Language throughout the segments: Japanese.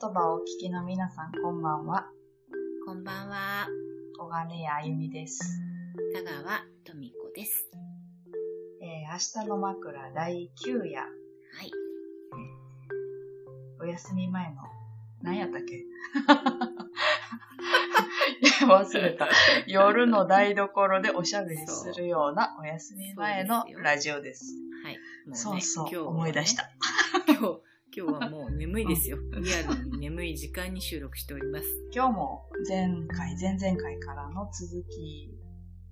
言葉をお聞きの皆さん、こんばんは。こんばんは。小金谷あゆみです。田川富子です。えー明日の枕第9夜、はい。お休み前の、何やったっけ？いや忘れた。夜の台所でおしゃべりするようなお休み前のラジオです。はい。もうね、そうそう、ね思い出した。今日、今日はもう眠いですよ。リアルに眠い時間に収録しております。今日も前回、前々回からの続き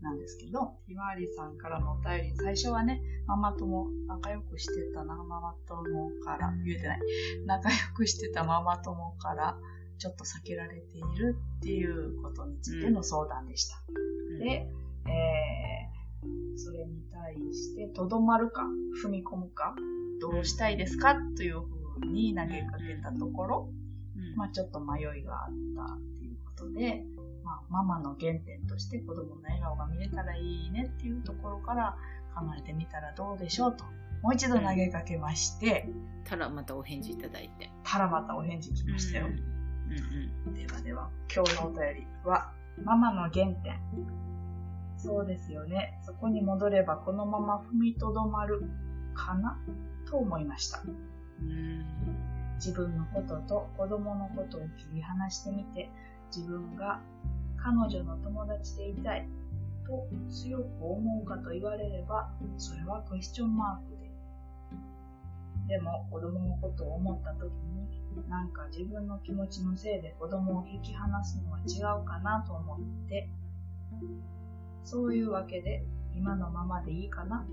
なんですけど、ひまわりさんからのお便り、最初はね、ママ友、仲良くしてたなママ友から、言えてない、仲良くしてたママ友から、ちょっと避けられているっていうことについての相談でした。うんで、えー、それに対して、とどまるか、踏み込むか、どうしたいですかというふうに投げかけたところ、うんまあ、ちょっと迷いがあったっていうことで、まあ、ママの原点として子供の笑顔が見れたらいいねっていうところから考えてみたらどうでしょうと、もう一度投げかけまして、たらまたお返事いただいて。たらまたお返事来ましたよ。うんうんではでは、今日のお便りは、ママの原点。そうですよね。そこに戻ればこのまま踏みとどまるかなと思いました。自分のことと子供のことを切り離してみて、自分が彼女の友達でいたいと強く思うかと言われれば、それはクエスチョンマークで。でも子供のことを思った時に、なんか自分の気持ちのせいで子供を引き離すのは違うかなと思って、そういうわけで今のままでいいかな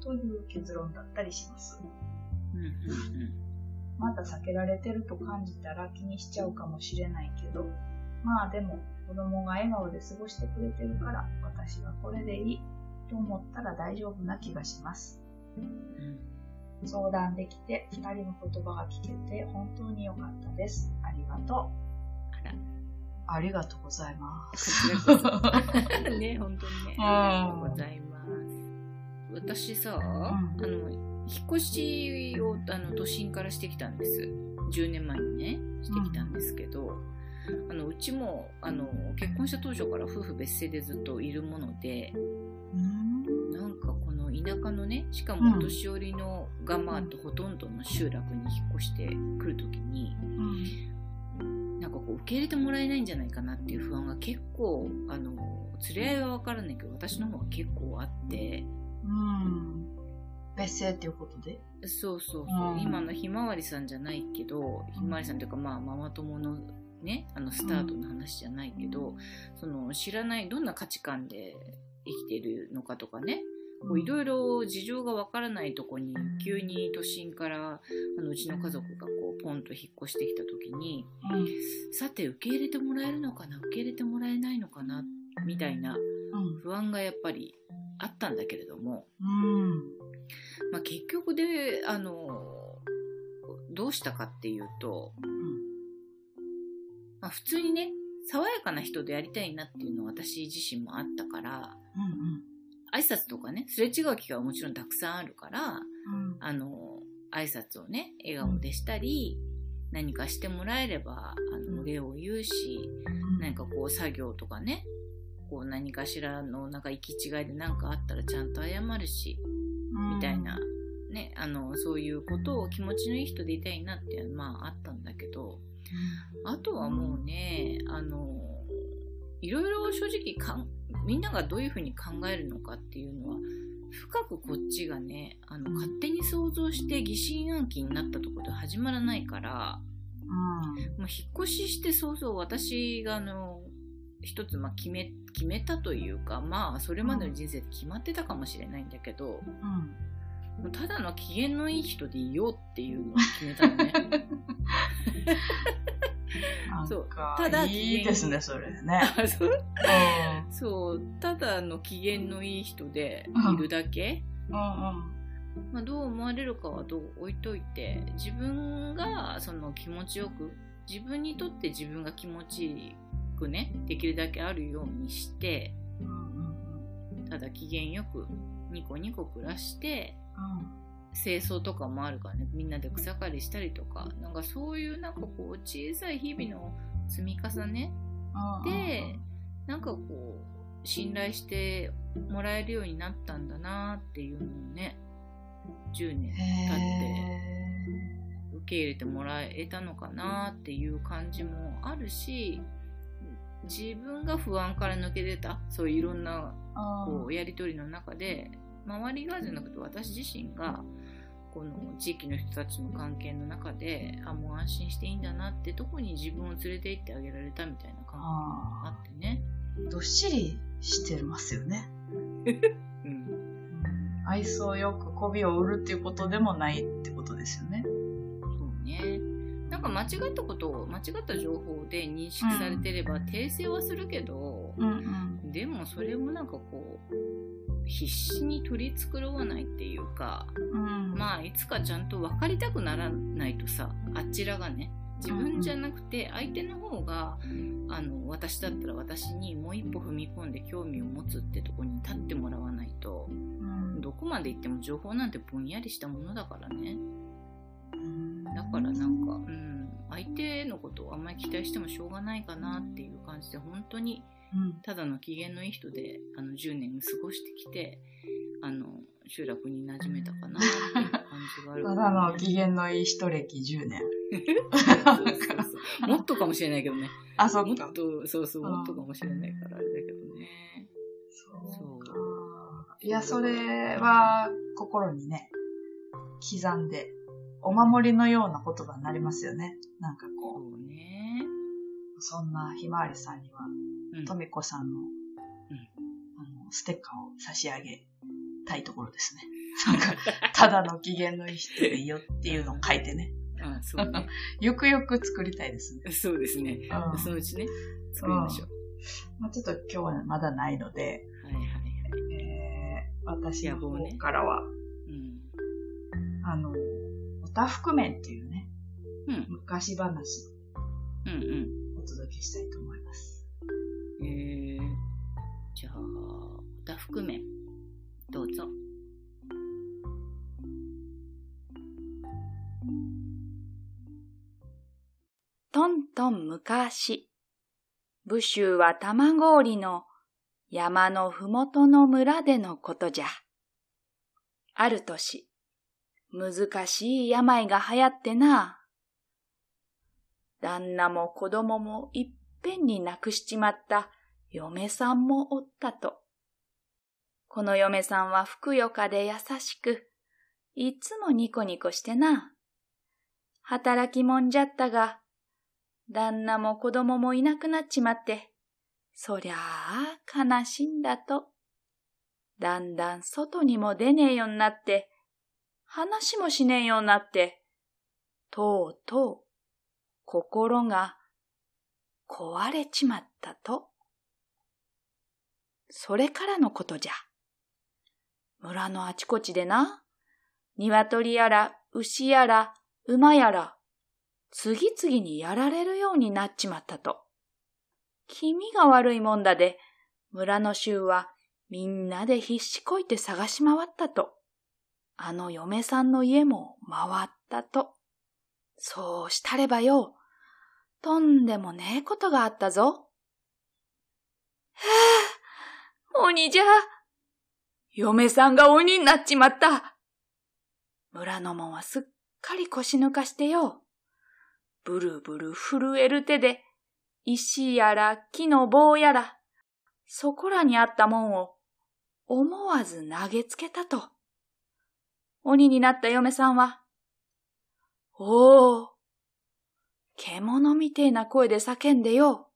という結論だったりします。まだ避けられてると感じたら気にしちゃうかもしれないけど、まあでも子供が笑顔で過ごしてくれてるから私はこれでいいと思ったら大丈夫な気がします。うん相談できて二人の言葉が聞けて本当に良かったです。ありがとう。ありがとうございまこす。ね、本当にね。うんありがとうございます。私さ、あんの、引っ越しをあの都心からしてきたんです。10年前にね、してきたんですけど、あのうちもあの結婚した当初から夫婦別姓でずっといるもので、うんなんかこの田舎のね、しかもお年寄りのがまあほとんどの集落に引っ越してくるときに、なんかこう受け入れてもらえないんじゃないかなっていう不安が結構、あの、連れ合いはわからないけど、私の方が結構あって、うん。別姓っていうことで？そうそうそう、うん。今のひまわりさんじゃないけど、ひまわりさんというかまあママ友のね、あのスタートの話じゃないけど、その知らないどんな価値観で生きてるのかとかね、こういろいろ事情がわからないとこに急に都心からあのうちの家族がこうポンと引っ越してきた時に、さて受け入れてもらえるのかな？受け入れてもらえないのかな？みたいなうん。不安がやっぱりあったんだけれども、うん。まあ、結局であのどうしたかっていうと、まあ、普通にね爽やかな人でやりたいなっていうのは私自身もあったからうん。挨拶とかねすれ違う機会はもちろんたくさんあるからうん。あの挨拶をね笑顔でしたり、何かしてもらえればあのお礼を言うし、何かこう作業とかねこう何かしらのなんか行き違いで何かあったらちゃんと謝るし、みたいな、ね、あのそういうことを気持ちのいい人でいたいなっていうのはまああったんだけどあとはもうねあのいろいろ正直かんみんながどういうふうに考えるのかっていうのは深くこっちがねあの勝手に想像して疑心暗鬼になったところで始まらないからうん。もう引っ越ししてそうそう私があの一つまあ決め決めたというかまあそれまでの人生で決まってたかもしれないんだけど、うん。ただの機嫌のいい人でいようっていうのを決めたのね。そう。ただいいですね、それね。あそう。ただの機嫌のいい人でいるだけ、うんまあ、どう思われるかはどう置いといて自分がその気持ちよく自分にとって自分が気持ちよくねできるだけあるようにして。ただ機嫌よくニコニコ暮らして清掃とかもあるからねみんなで草刈りしたりとかなんかそういうなんかこう小さい日々の積み重ねでなんかこう信頼してもらえるようになったんだなっていうのをね10年経って受け入れてもらえたのかなっていう感じもあるし自分が不安から抜け出たそういういろんなこうやり取りの中で周りがじゃなくて私自身がこの地域の人たちの関係の中であもう安心していいんだなってとこに自分を連れて行ってあげられたみたいな感覚があってね。どっしりしてますよね、うん、愛想よく媚びを売るっていうことでもないってことですよね間違ったことを間違った情報で認識されてれば訂正はするけど、うんうん、でもそれもなんかこう必死に取り繕わないっていうか、うん、まあいつかちゃんと分かりたくならないとさあちらがね自分じゃなくて相手の方が、あの私だったら私にもう一歩踏み込んで興味を持つってとこに立ってもらわないと、うん、どこまで行っても情報なんてぼんやりしたものだからね。だからなんか、うん、相手のことをあんまり期待してもしょうがないかなっていう感じで本当にただの機嫌のいい人であの10年過ごしてきてあの集落に馴染めたかなっていう感じがある、ね、ただの機嫌のいい人歴10年。もっとかもしれないけどね。あそうもっとそうそうもっとかもしれないからあれだけどね。そう。いやそれは心にね刻んでお守りのような言葉になりますよねなんかこうそうねそんなひまわりさんにはとみこさんの、うん、あの、ステッカーを差し上げたいところですね。なんか、ただの機嫌のいい人でいいよっていうのを書いてね。あそうね。よくよく作りたいですね。そうですね。うん、そのうちね、作りましょう。うん、まあ、ちょっと今日はまだないので、はいはいはい。えー、私の方からは、うん、あの、おたふく麺っていうね、うん、昔話。を、うんうん、お届けしたいと思います。えー、じゃあ、おたふく麺、どうぞ。とんとん昔、武州は玉氷の山のふもとの村でのことじゃ。ある年、難しい病が流行ってな。旦那も子供もいっぺんに亡くしちまった嫁さんもおったと。この嫁さんはふくよかで優しく、いつもニコニコしてな。働きもんじゃったが、旦那も子供もいなくなっちまって、そりゃあ悲しいんだと。だんだん外にも出ねえようになって、話もしねえようになって、とうとう心が壊れちまったと。それからのことじゃ。村のあちこちでな、鶏やら牛やら馬やら、次々にやられるようになっちまったと。気味が悪いもんだで、村の衆はみんなで必死こいて探し回ったと。あの嫁さんの家も回ったと。そうしたればよ、とんでもねえことがあったぞ。はあ、鬼じゃ。嫁さんが鬼になっちまった。村の門はすっかり腰抜かしてよ。ブルブル震える手で、石やら木の棒やら、そこらにあったもんを思わず投げつけたと。鬼になった嫁さんは、おお、獣みてえな声で叫んでよ。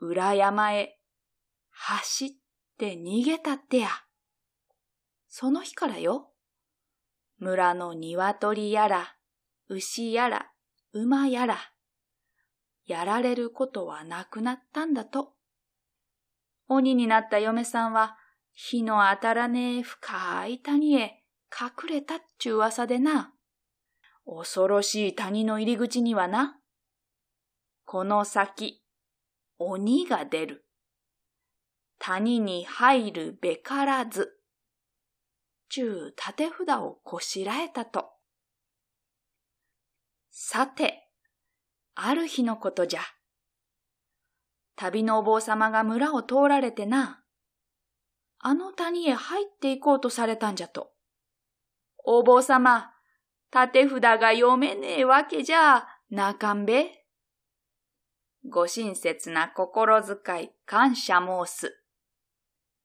裏山へ走って逃げたってや。その日からよ。村の鶏やら、牛やら、馬やら、やられることはなくなったんだと。鬼になった嫁さんは、火の当たらねえ深い谷へ隠れたっちゅう噂でな。恐ろしい谷の入り口にはな、この先、鬼が出る。谷に入るべからず。ちゅう縦札をこしらえたと。さて、ある日のことじゃ。旅のお坊様が村を通られてな、あの谷へ入っていこうとされたんじゃと。お坊様、縦札が読めねえわけじゃ、なかんべ？ご親切な心遣い感謝申す。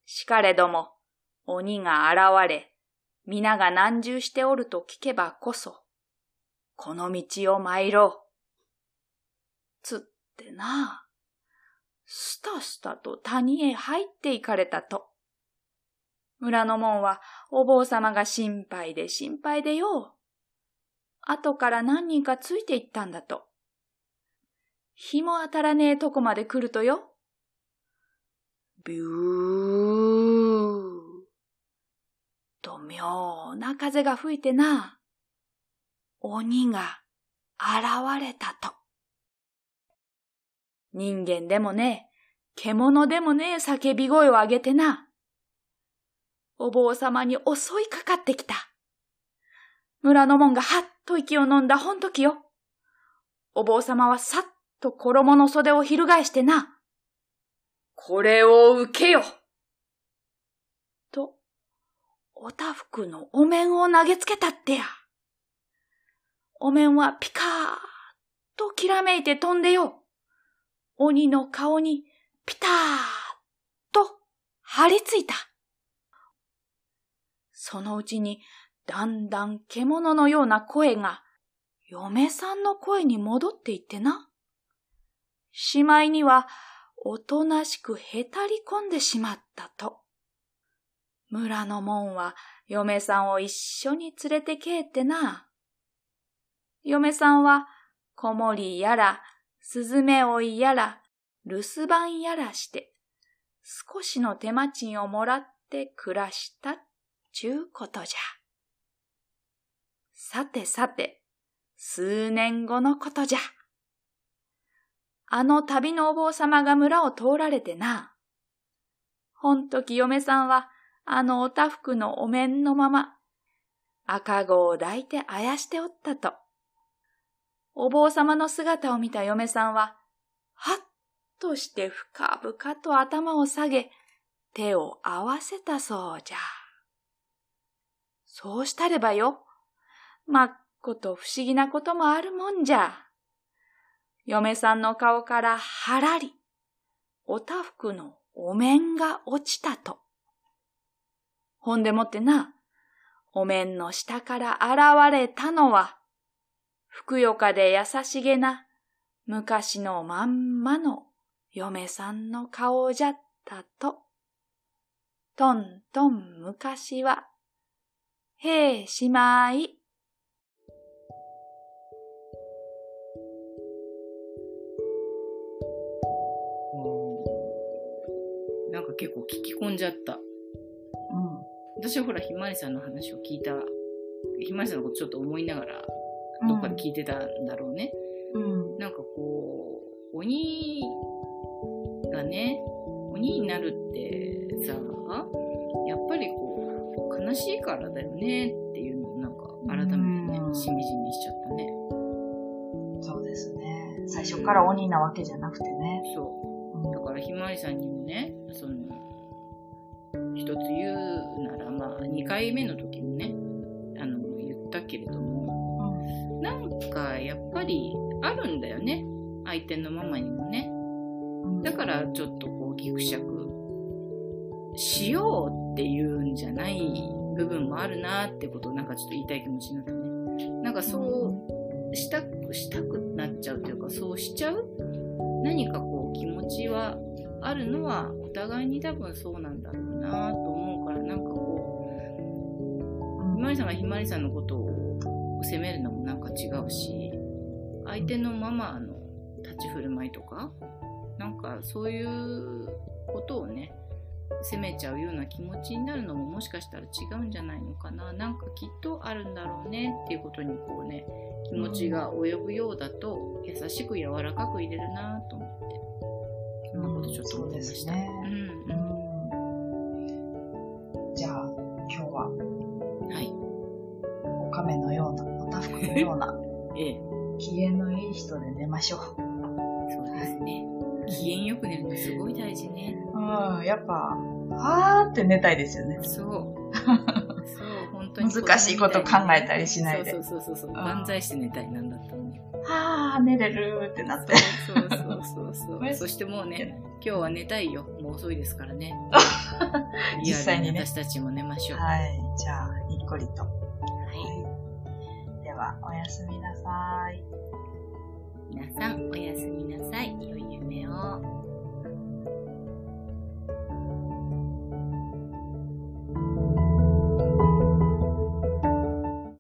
しかれども、鬼が現れ、皆が難重しておると聞けばこそ、この道を参ろう。つってな、スタスタと谷へ入って行かれたと。村の門はお坊様が心配で心配でよ。後から何人かついて行ったんだと。日も当たらねえとこまで来るとよ。ビュー。と妙な風が吹いてな。鬼が現れたと。人間でもねえ獣でもねえ叫び声を上げてな。お坊様に襲いかかってきた。村の門がはっと息を飲んだほんときよ。お坊様はさっと衣の袖を翻してな。これを受けよと、おたふくのお面を投げつけたってや。お面はピカーッときらめいて飛んでよ。鬼の顔にピターッと張り付いた。そのうちにだんだん獣のような声が嫁さんの声に戻っていってな。しまいにはおとなしくへたり込んでしまったと。村の門は嫁さんを一緒に連れてけえってな。嫁さんは子守やら、スズメ追いやら、留守番やらして、少しの手間賃をもらって暮らしたっちゅうことじゃ。さてさて、数年後のことじゃ。あの旅のお坊様が村を通られてな。ほんとき嫁さんは、あのおたふくのお面のまま、赤子を抱いてあやしておったと。お坊様の姿を見た嫁さんは、はっとして深々と頭を下げ、手を合わせたそうじゃ。そうしたればよ。まっこと不思議なこともあるもんじゃ。嫁さんの顔からはらり、おたふくのお面が落ちたと。ほんでもってな、お面の下から現れたのは、ふくよかで優しげな昔のまんまの嫁さんの顔じゃったと。とんとん昔は、へえしまい。なんか結構聞き込んじゃった。うん。私はほら、ひまわりさんの話を聞いた、ひまわりさんのことちょっと思いながら、どっかで聞いてたんだろうね。うん。なんかこう、鬼がね、鬼になるってさ、しいからだよねっていうのをなんか改めてねう、んしみじみしちゃったね。そうですね。最初から鬼なわけじゃなくてね。そう。だからひまわりさんにもね、その、一つ言うなら、まあ、2回目の時もね、あの、言ったけれども、うん。なんかやっぱりあるんだよね。相手のママにもね。うんだからちょっとこうギクシャクしようっていうんじゃない部分もあるなってことをなんかちょっと言いたい気持ちになったね。なんかそうしたく、したくなっちゃうというかそうしちゃう何かこう気持ちはあるのはお互いに多分そうなんだろうなと思うからなんかこうひまりさんがひまりさんのことを責めるのもなんか違うし相手のママの立ち振る舞いとかなんかそういうことをね責めちゃうような気持ちになるのももしかしたら違うんじゃないのかななんかきっとあるんだろうねっていうことにこうね気持ちが及ぶようだと優しく柔らかく入れるなと思ってそんなことちょっと思いました。そうですねうんうんうん。じゃあ、今日は亀のような、おたふくのような、ええ、機嫌のいい人で寝ましょう。そうですね。機嫌よく寝るのすごい大事ね。うん、やっぱ、はーって寝たいですよね。そう。そう、本当に。難しいこと考えたりしないで。そうそうそうそう。漫才して寝たい、なんだったのに。はー、寝れるってなって。そうそうそうそう。そしてもうね、今日は寝たいよ。もう遅いですからね。実際にね。私たちも寝ましょう。はい。じゃあ、にっこりと。はい。では、おやすみなさい。皆さん、おやすみなさい。良い夢を。